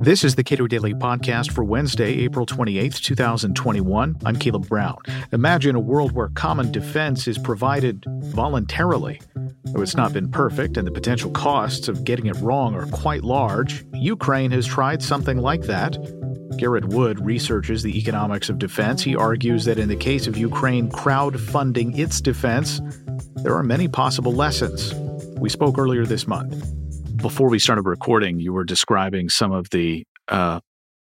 This is the Cato Daily Podcast for Wednesday, April 28th, 2021. I'm Caleb Brown. Imagine a world where common defense is provided voluntarily. Though it's not been perfect and the potential costs of getting it wrong are quite large, Ukraine has tried something like that. Garrett Wood researches the economics of defense. He argues that in the case of Ukraine crowdfunding its defense, there are many possible lessons. We spoke earlier this month before we started recording, you were describing some of the uh,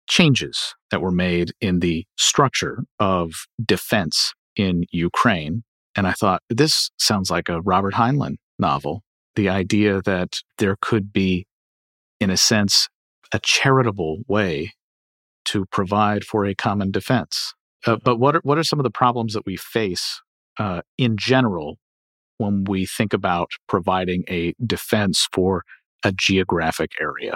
changes that were made in the structure of defense in Ukraine. And I thought, this sounds like a Robert Heinlein novel. The idea that there could be, in a sense, a charitable way to provide for a common defense. Uh, but what are, what are some of the problems that we face uh, in general when we think about providing a defense for a geographic area?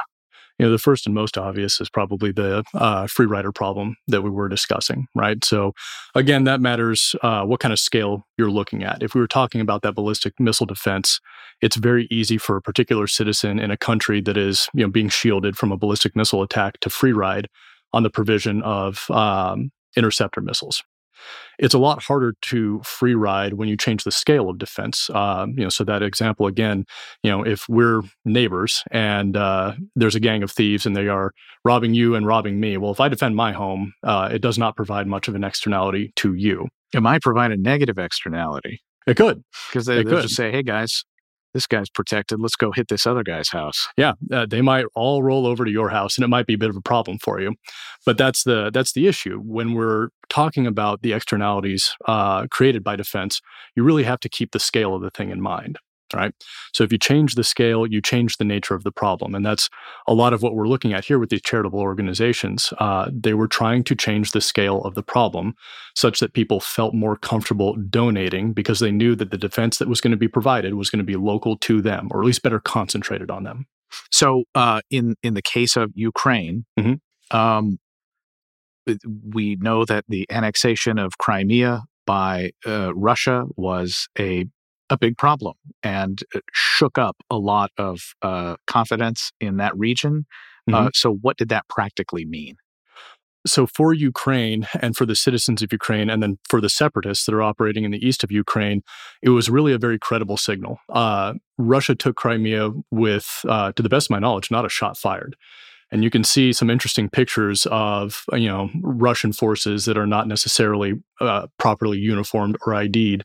You know, the first and most obvious is probably the uh, free rider problem that we were discussing, right? So, again, that matters uh, what kind of scale you're looking at. If we were talking about that ballistic missile defense, it's very easy for a particular citizen in a country that is, you know, being shielded from a ballistic missile attack to free ride on the provision of um, interceptor missiles, it's a lot harder to free ride when you change the scale of defense. Uh, you know, so that example again, you know, if we're neighbors and uh, there's a gang of thieves and they are robbing you and robbing me, well, if I defend my home, uh, it does not provide much of an externality to you. It might provide a negative externality. It could because they, they just say, "Hey guys, this guy's protected. Let's go hit this other guy's house. Yeah, uh, they might all roll over to your house, and it might be a bit of a problem for you. But that's the that's the issue when we're talking about the externalities uh, created by defense. You really have to keep the scale of the thing in mind right? So if you change the scale, you change the nature of the problem. And that's a lot of what we're looking at here with these charitable organizations. Uh, they were trying to change the scale of the problem such that people felt more comfortable donating because they knew that the defense that was going to be provided was going to be local to them, or at least better concentrated on them. So uh, in, in the case of Ukraine, mm-hmm. um, we know that the annexation of Crimea by uh, Russia was a a big problem and shook up a lot of uh, confidence in that region. Uh, mm-hmm. Uh, so, what did that practically mean? So, for Ukraine and for the citizens of Ukraine, and then for the separatists that are operating in the east of Ukraine, it was really a very credible signal. Uh, Russia took Crimea with, uh, to the best of my knowledge, not a shot fired. And you can see some interesting pictures of, you know, Russian forces that are not necessarily uh, properly uniformed or ID'd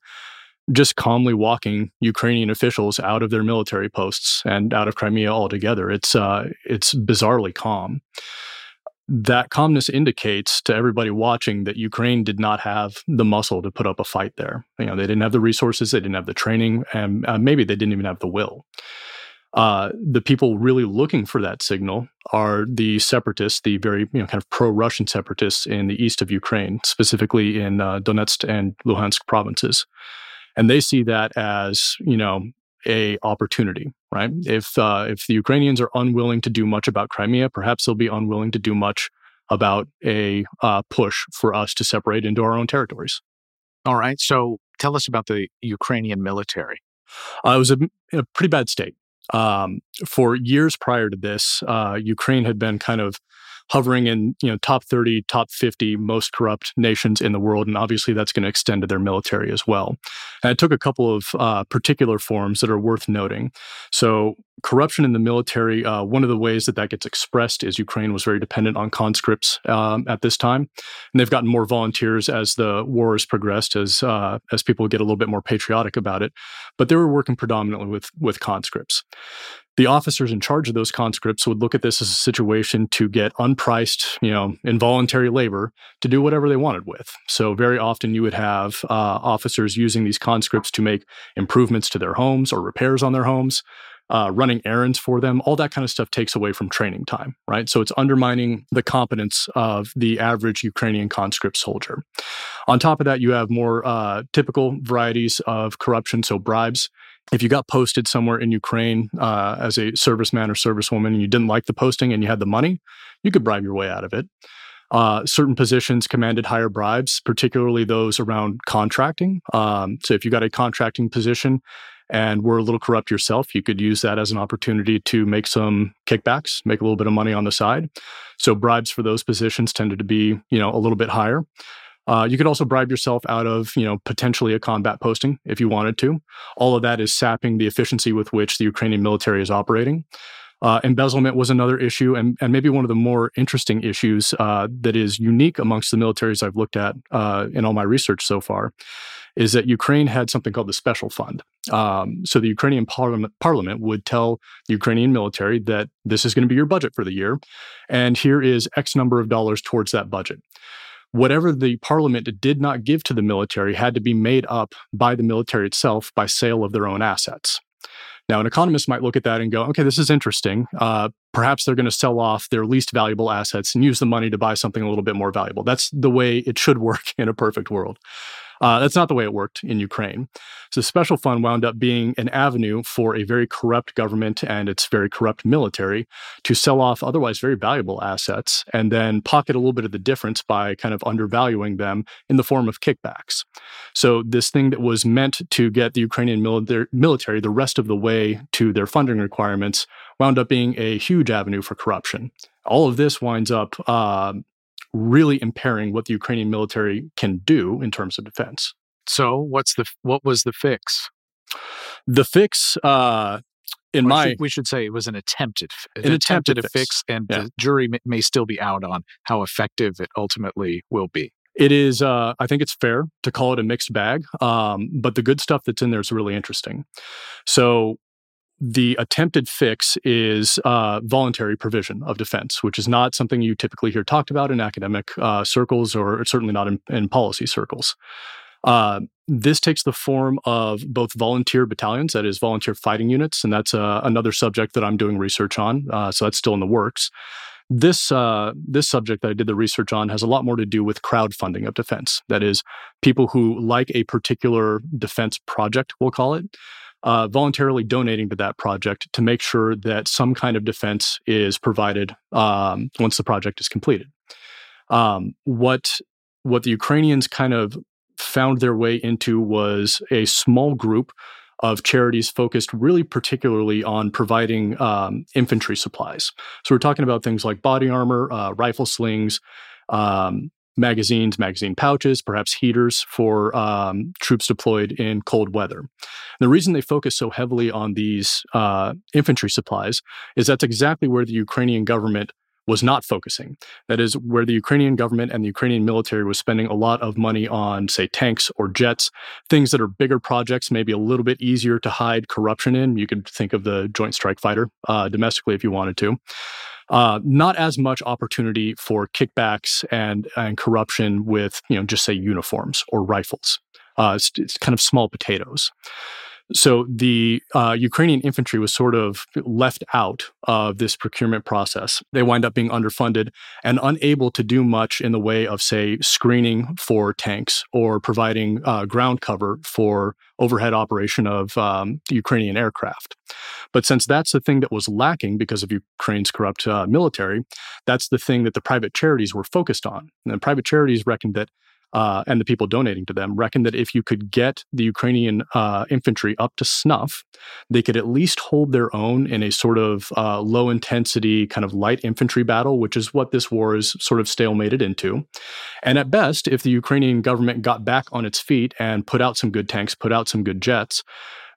just calmly walking Ukrainian officials out of their military posts and out of Crimea altogether. It's uh, it's bizarrely calm. That calmness indicates to everybody watching that Ukraine did not have the muscle to put up a fight there. You know, they didn't have the resources, they didn't have the training, and uh, maybe they didn't even have the will. Uh, the people really looking for that signal are the separatists, the very you know kind of pro-Russian separatists in the east of Ukraine, specifically in uh, Donetsk and Luhansk provinces and they see that as you know a opportunity right? If uh, if the ukrainians are unwilling to do much about crimea perhaps they'll be unwilling to do much about a uh, push for us to separate into our own territories. All right so tell us about the ukrainian military. Uh, it was a, a, pretty bad state. Um, for years prior to this uh, ukraine had been kind of hovering in you know top 30 top 50 most corrupt nations in the world and obviously that's going to extend to their military as well. And it took a couple of uh, particular forms that are worth noting. So corruption in the military uh, one of the ways that that gets expressed is ukraine was very dependent on conscripts um, at this time and they've gotten more volunteers as the war has progressed as uh, as people get a little bit more patriotic about it but they were working predominantly with with conscripts the officers in charge of those conscripts would look at this as a situation to get unpriced, you know, involuntary labor to do whatever they wanted with. So very often you would have uh, officers using these conscripts to make improvements to their homes or repairs on their homes. Uh, running errands for them, all that kind of stuff takes away from training time, right? So it's undermining the competence of the average Ukrainian conscript soldier. On top of that, you have more uh, typical varieties of corruption, so bribes if you got posted somewhere in Ukraine uh, as a serviceman or servicewoman and you didn't like the posting and you had the money, you could bribe your way out of it. Uh, certain positions commanded higher bribes, particularly those around contracting. Um, so if you got a contracting position and were a little corrupt yourself, you could use that as an opportunity to make some kickbacks, make a little bit of money on the side. So bribes for those positions tended to be, you know, a little bit higher. Uh, you could also bribe yourself out of, you know, potentially a combat posting if you wanted to. All of that is sapping the efficiency with which the Ukrainian military is operating. Uh, embezzlement was another issue, and, and maybe one of the more interesting issues uh, that is unique amongst the militaries I've looked at uh, in all my research so far is that Ukraine had something called the Special Fund. Um, so the Ukrainian parliament, parliament would tell the Ukrainian military that this is going to be your budget for the year, and here is X number of dollars towards that budget whatever the parliament did not give to the military had to be made up by the military itself by sale of their own assets. Now, an economist might look at that and go, okay, this is interesting. Uh, perhaps they're going to sell off their least valuable assets and use the money to buy something a little bit more valuable. That's the way it should work in a perfect world. Uh, that's not the way it worked in Ukraine. So special fund wound up being an avenue for a very corrupt government and its very corrupt military to sell off otherwise very valuable assets and then pocket a little bit of the difference by kind of undervaluing them in the form of kickbacks. So this thing that was meant to get the Ukrainian military the rest of the way to their funding requirements wound up being a huge avenue for corruption. All of this winds up uh, really impairing what the Ukrainian military can do in terms of defense. So, what's the what was the fix? The fix, uh, in well, my, we should say it was an attempted, an, an attempted, attempted fix, fix and yeah. the jury may, may still be out on how effective it ultimately will be. It is, uh, I think it's fair to call it a mixed bag, um, but the good stuff that's in there is really interesting. So, the attempted fix is uh, voluntary provision of defense, which is not something you typically hear talked about in academic uh, circles or certainly not in, in policy circles. Uh, this takes the form of both volunteer battalions, that is, volunteer fighting units, and that's uh, another subject that I'm doing research on. Uh, so that's still in the works. This uh, this subject that I did the research on has a lot more to do with crowdfunding of defense. That is, people who like a particular defense project, we'll call it, uh, voluntarily donating to that project to make sure that some kind of defense is provided um, once the project is completed. Um, what what the Ukrainians kind of found their way into was a small group of charities focused really particularly on providing um, infantry supplies. So we're talking about things like body armor, uh, rifle slings, um, magazines, magazine pouches, perhaps heaters for um, troops deployed in cold weather. And the reason they focus so heavily on these uh, infantry supplies is that's exactly where the Ukrainian government was not focusing. That is where the Ukrainian government and the Ukrainian military was spending a lot of money on, say, tanks or jets, things that are bigger projects, maybe a little bit easier to hide corruption in. You could think of the Joint Strike Fighter uh, domestically if you wanted to. Uh, not as much opportunity for kickbacks and, and corruption with, you know, just say uniforms or rifles. Uh, it's, it's kind of small potatoes. So the uh, Ukrainian infantry was sort of left out of this procurement process. They wind up being underfunded and unable to do much in the way of, say, screening for tanks or providing uh, ground cover for overhead operation of um, Ukrainian aircraft. But since that's the thing that was lacking because of Ukraine's corrupt uh, military, that's the thing that the private charities were focused on. And the private charities reckoned that uh, and the people donating to them reckon that if you could get the Ukrainian uh, infantry up to snuff, they could at least hold their own in a sort of uh, low intensity, kind of light infantry battle, which is what this war is sort of stalemated into. And at best, if the Ukrainian government got back on its feet and put out some good tanks, put out some good jets,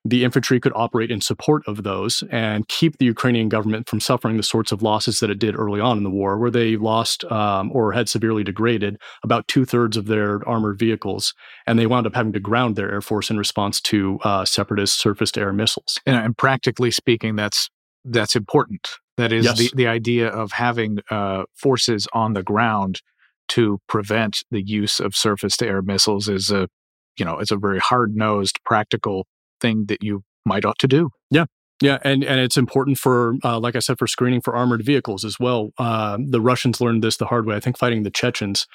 the infantry could operate in support of those and keep the Ukrainian government from suffering the sorts of losses that it did early on in the war, where they lost um, or had severely degraded about two thirds of their armored vehicles, and they wound up having to ground their air force in response to uh, separatist surface to air missiles. And, and, practically speaking, that's that's important. That is yes. the the idea of having uh, forces on the ground to prevent the use of surface to air missiles is a you know it's a very hard nosed practical thing that you might ought to do. Yeah. Yeah, and, and it's important for, uh, like I said, for screening for armored vehicles as well. Uh, the Russians learned this the hard way. I think fighting the Chechens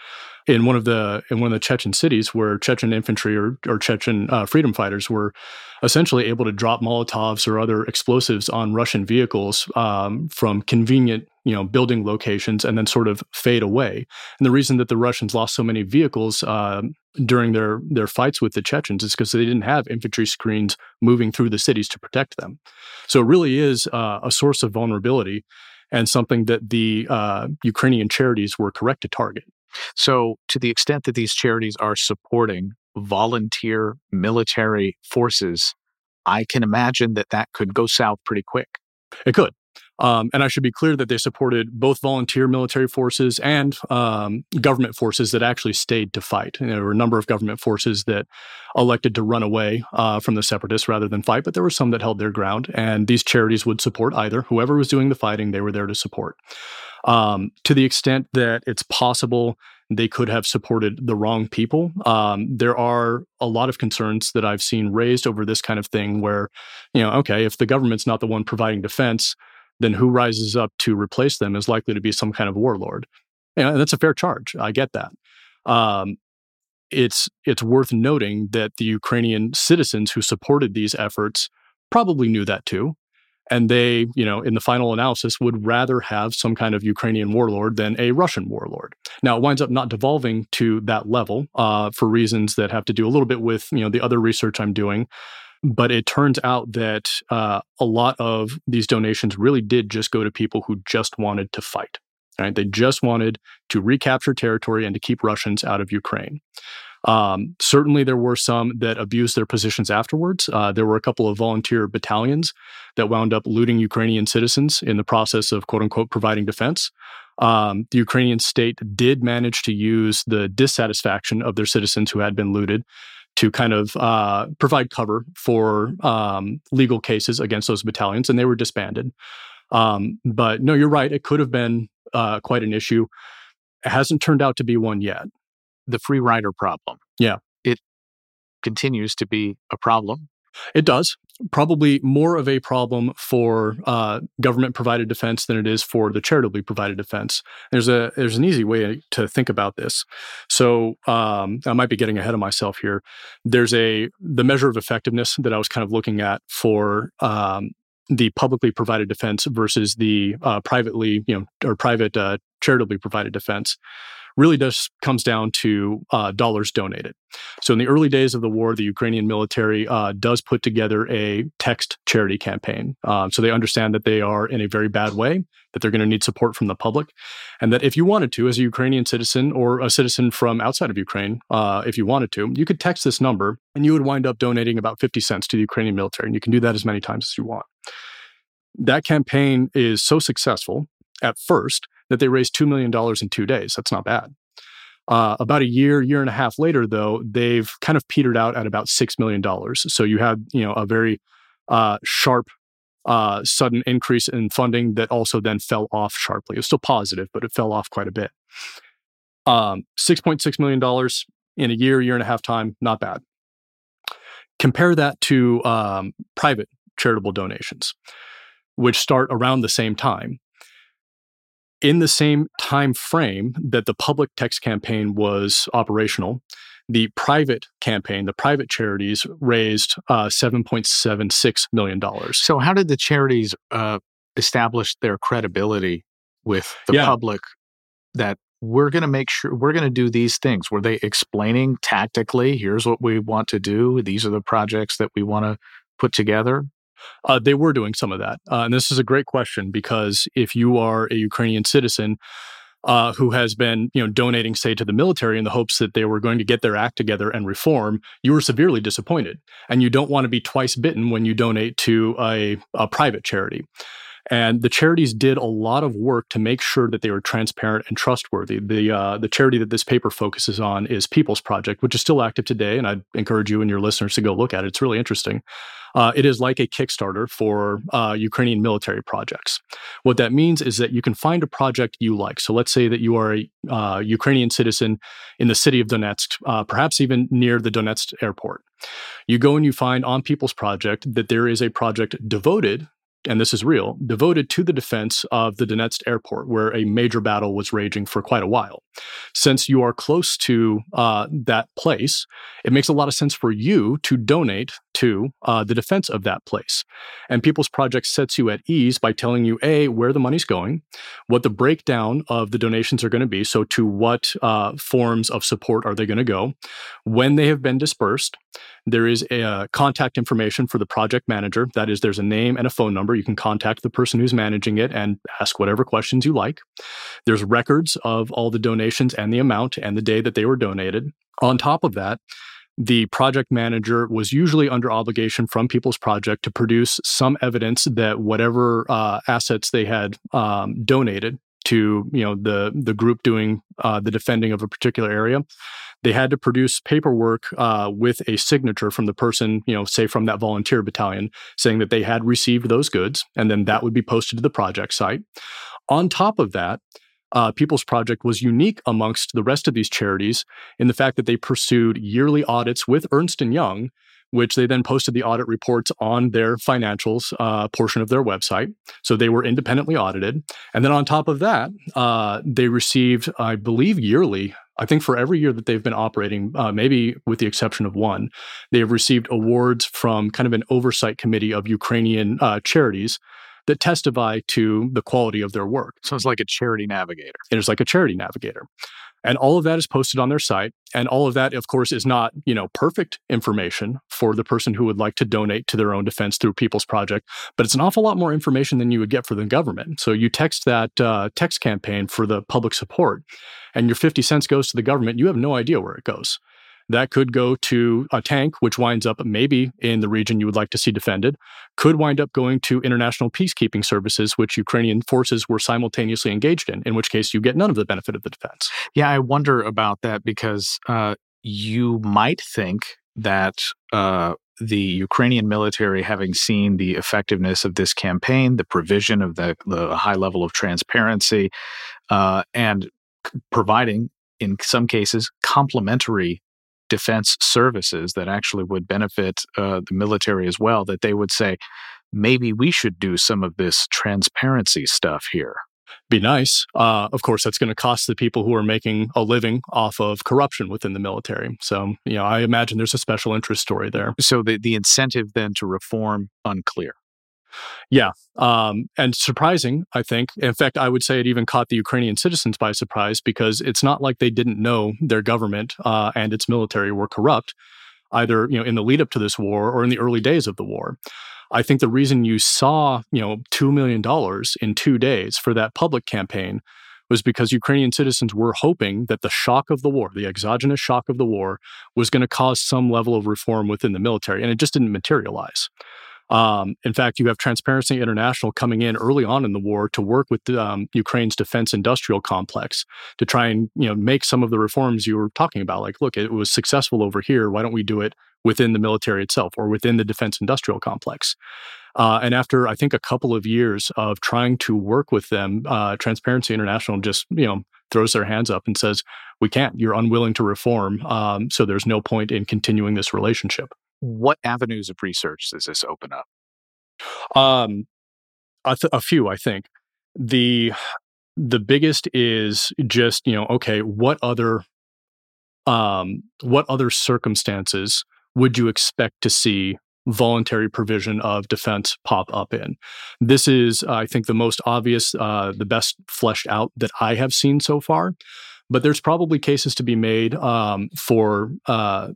in one of the in one of the Chechen cities, where Chechen infantry or, or Chechen uh, freedom fighters were essentially able to drop Molotovs or other explosives on Russian vehicles um, from convenient you know building locations and then sort of fade away. And the reason that the Russians lost so many vehicles uh, during their their fights with the Chechens is because they didn't have infantry screens moving through the cities to protect them. So it really is uh, a source of vulnerability and something that the uh, Ukrainian charities were correct to target. So, to the extent that these charities are supporting volunteer military forces, I can imagine that that could go south pretty quick. It could. Um, and I should be clear that they supported both volunteer military forces and um, government forces that actually stayed to fight. And there were a number of government forces that elected to run away uh, from the separatists rather than fight, but there were some that held their ground. And these charities would support either. Whoever was doing the fighting, they were there to support. Um, to the extent that it's possible they could have supported the wrong people. Um, there are a lot of concerns that I've seen raised over this kind of thing where, you know, okay, if the government's not the one providing defense, then who rises up to replace them is likely to be some kind of warlord. And that's a fair charge. I get that. Um, it's it's worth noting that the Ukrainian citizens who supported these efforts probably knew that too, and they, you know, in the final analysis, would rather have some kind of Ukrainian warlord than a Russian warlord. Now, it winds up not devolving to that level uh, for reasons that have to do a little bit with you know the other research I'm doing. But it turns out that uh, a lot of these donations really did just go to people who just wanted to fight. Right? They just wanted to recapture territory and to keep Russians out of Ukraine. Um, certainly, there were some that abused their positions afterwards. Uh, there were a couple of volunteer battalions that wound up looting Ukrainian citizens in the process of quote unquote providing defense. Um, the Ukrainian state did manage to use the dissatisfaction of their citizens who had been looted to kind of uh, provide cover for um, legal cases against those battalions, and they were disbanded. Um, but no, you're right. It could have been uh, quite an issue. It hasn't turned out to be one yet. The free rider problem. Yeah. It continues to be a problem. It does. Probably more of a problem for uh, government provided defense than it is for the charitably provided defense. There's a there's an easy way to think about this. So um, I might be getting ahead of myself here. There's a the measure of effectiveness that I was kind of looking at for um, the publicly provided defense versus the uh, privately you know or private uh, charitably provided defense really just comes down to uh, dollars donated. So in the early days of the war, the Ukrainian military uh, does put together a text charity campaign. Um, so they understand that they are in a very bad way, that they're going to need support from the public, and that if you wanted to, as a Ukrainian citizen or a citizen from outside of Ukraine, uh, if you wanted to, you could text this number and you would wind up donating about 50 cents to the Ukrainian military. And you can do that as many times as you want. That campaign is so successful at first that they raised $2 million in two days. That's not bad. Uh, about a year, year and a half later, though, they've kind of petered out at about $6 million. So you had, you know, a very uh, sharp, uh, sudden increase in funding that also then fell off sharply. It was still positive, but it fell off quite a bit. Um, $6.6 million in a year, year and a half time, not bad. Compare that to um, private charitable donations, which start around the same time in the same time frame that the public text campaign was operational, the private campaign, the private charities raised uh, $7.76 million. So, how did the charities uh, establish their credibility with the yeah. public that we're going to make sure we're going to do these things? Were they explaining tactically, here's what we want to do, these are the projects that we want to put together? Uh, they were doing some of that. Uh, and this is a great question because if you are a Ukrainian citizen uh, who has been, you know, donating, say, to the military in the hopes that they were going to get their act together and reform, you were severely disappointed. And you don't want to be twice bitten when you donate to a, a private charity. And the charities did a lot of work to make sure that they were transparent and trustworthy. The uh, the charity that this paper focuses on is People's Project, which is still active today, and I'd encourage you and your listeners to go look at it. It's really interesting. Uh, it is like a Kickstarter for uh, Ukrainian military projects. What that means is that you can find a project you like. So let's say that you are a uh, Ukrainian citizen in the city of Donetsk, uh, perhaps even near the Donetsk airport. You go and you find on People's Project that there is a project devoted and this is real, devoted to the defense of the Donetsk airport, where a major battle was raging for quite a while. Since you are close to uh, that place, it makes a lot of sense for you to donate to uh, the defense of that place. And People's Project sets you at ease by telling you, A, where the money's going, what the breakdown of the donations are going to be. So, to what uh, forms of support are they going to go, when they have been dispersed. There is a uh, contact information for the project manager. That is, there's a name and a phone number. You can contact the person who's managing it and ask whatever questions you like. There's records of all the donations and the amount and the day that they were donated. On top of that, the project manager was usually under obligation from People's Project to produce some evidence that whatever uh, assets they had um, donated to you know the the group doing uh, the defending of a particular area they had to produce paperwork uh, with a signature from the person you know say from that volunteer battalion saying that they had received those goods and then that would be posted to the project site. On top of that uh, People's Project was unique amongst the rest of these charities in the fact that they pursued yearly audits with Ernst and Young, which they then posted the audit reports on their financials uh, portion of their website. So they were independently audited, and then on top of that, uh, they received, I believe, yearly. I think for every year that they've been operating, uh, maybe with the exception of one, they have received awards from kind of an oversight committee of Ukrainian uh, charities that testify to the quality of their work. So it's like a charity navigator. It is like a charity navigator. And all of that is posted on their site. And all of that, of course, is not, you know, perfect information for the person who would like to donate to their own defense through People's Project, but it's an awful lot more information than you would get for the government. So you text that uh, text campaign for the public support, and your 50 cents goes to the government. You have no idea where it goes. That could go to a tank, which winds up maybe in the region you would like to see defended, could wind up going to international peacekeeping services, which Ukrainian forces were simultaneously engaged in, in which case you get none of the benefit of the defense. Yeah, I wonder about that because uh, you might think that uh, the Ukrainian military, having seen the effectiveness of this campaign, the provision of the, the high level of transparency, uh, and providing, in some cases, complementary defense services that actually would benefit uh, the military as well, that they would say, maybe we should do some of this transparency stuff here. Be nice. Uh, of course, that's going to cost the people who are making a living off of corruption within the military. So, you know, I imagine there's a special interest story there. So, the, the incentive then to reform, unclear. Yeah. Um, and surprising, I think. In fact, I would say it even caught the Ukrainian citizens by surprise because it's not like they didn't know their government uh, and its military were corrupt, either you know in the lead up to this war or in the early days of the war. I think the reason you saw you know two million dollars in two days for that public campaign was because Ukrainian citizens were hoping that the shock of the war, the exogenous shock of the war, was going to cause some level of reform within the military, and it just didn't materialize. Um, in fact, you have Transparency International coming in early on in the war to work with um, Ukraine's defense industrial complex to try and you know make some of the reforms you were talking about. Like, look, it was successful over here. Why don't we do it within the military itself or within the defense industrial complex? Uh, and after I think a couple of years of trying to work with them, uh, Transparency International just you know throws their hands up and says, "We can't. You're unwilling to reform. Um, so there's no point in continuing this relationship." What avenues of research does this open up? Um, a, th- a few, I think. The the biggest is just you know okay, what other um, what other circumstances would you expect to see voluntary provision of defense pop up in. This is, I think, the most obvious, uh, the best fleshed out that I have seen so far. But there's probably cases to be made um, for uh,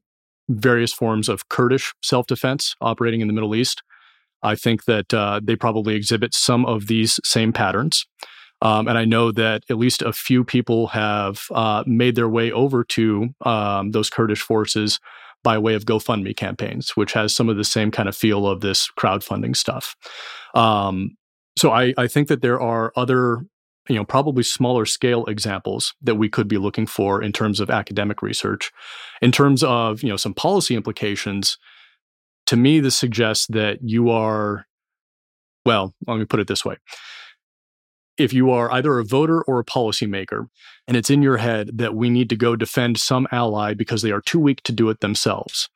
various forms of Kurdish self defense operating in the Middle East. I think that uh, they probably exhibit some of these same patterns. Um, and I know that at least a few people have uh, made their way over to um, those Kurdish forces by way of GoFundMe campaigns, which has some of the same kind of feel of this crowdfunding stuff. Um, so I, I, think that there are other you know probably smaller scale examples that we could be looking for in terms of academic research in terms of you know some policy implications to me this suggests that you are well let me put it this way if you are either a voter or a policymaker and it's in your head that we need to go defend some ally because they are too weak to do it themselves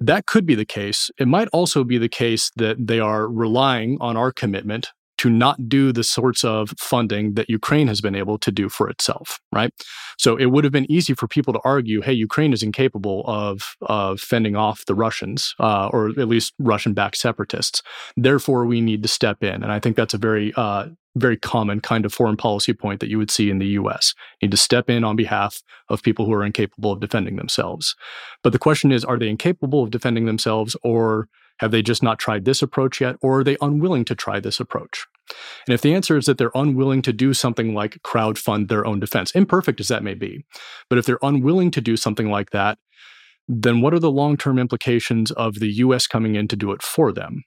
that could be the case. It might also be the case that they are relying on our commitment to not do the sorts of funding that Ukraine has been able to do for itself, right? So it would have been easy for people to argue, hey, Ukraine is incapable of, of fending off the Russians, uh, or at least Russian backed separatists. Therefore, we need to step in. And I think that's a very uh, very common kind of foreign policy point that you would see in the US. You need to step in on behalf of people who are incapable of defending themselves. But the question is are they incapable of defending themselves, or have they just not tried this approach yet, or are they unwilling to try this approach? And if the answer is that they're unwilling to do something like crowdfund their own defense, imperfect as that may be, but if they're unwilling to do something like that, then what are the long term implications of the US coming in to do it for them?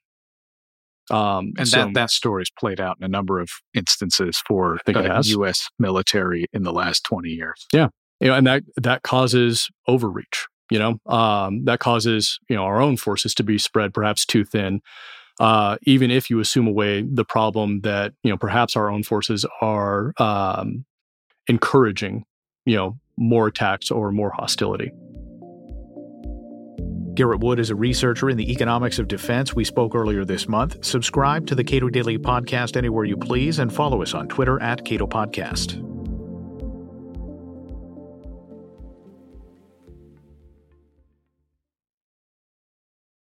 Um, and so, that that story has played out in a number of instances for the U.S. military in the last twenty years. Yeah, you know, and that that causes overreach. You know, um, that causes you know our own forces to be spread perhaps too thin. Uh, even if you assume away the problem that you know perhaps our own forces are um, encouraging, you know, more attacks or more hostility. Garrett Wood is a researcher in the economics of defense. We spoke earlier this month. Subscribe to the Cato Daily Podcast anywhere you please and follow us on Twitter at Cato Podcast.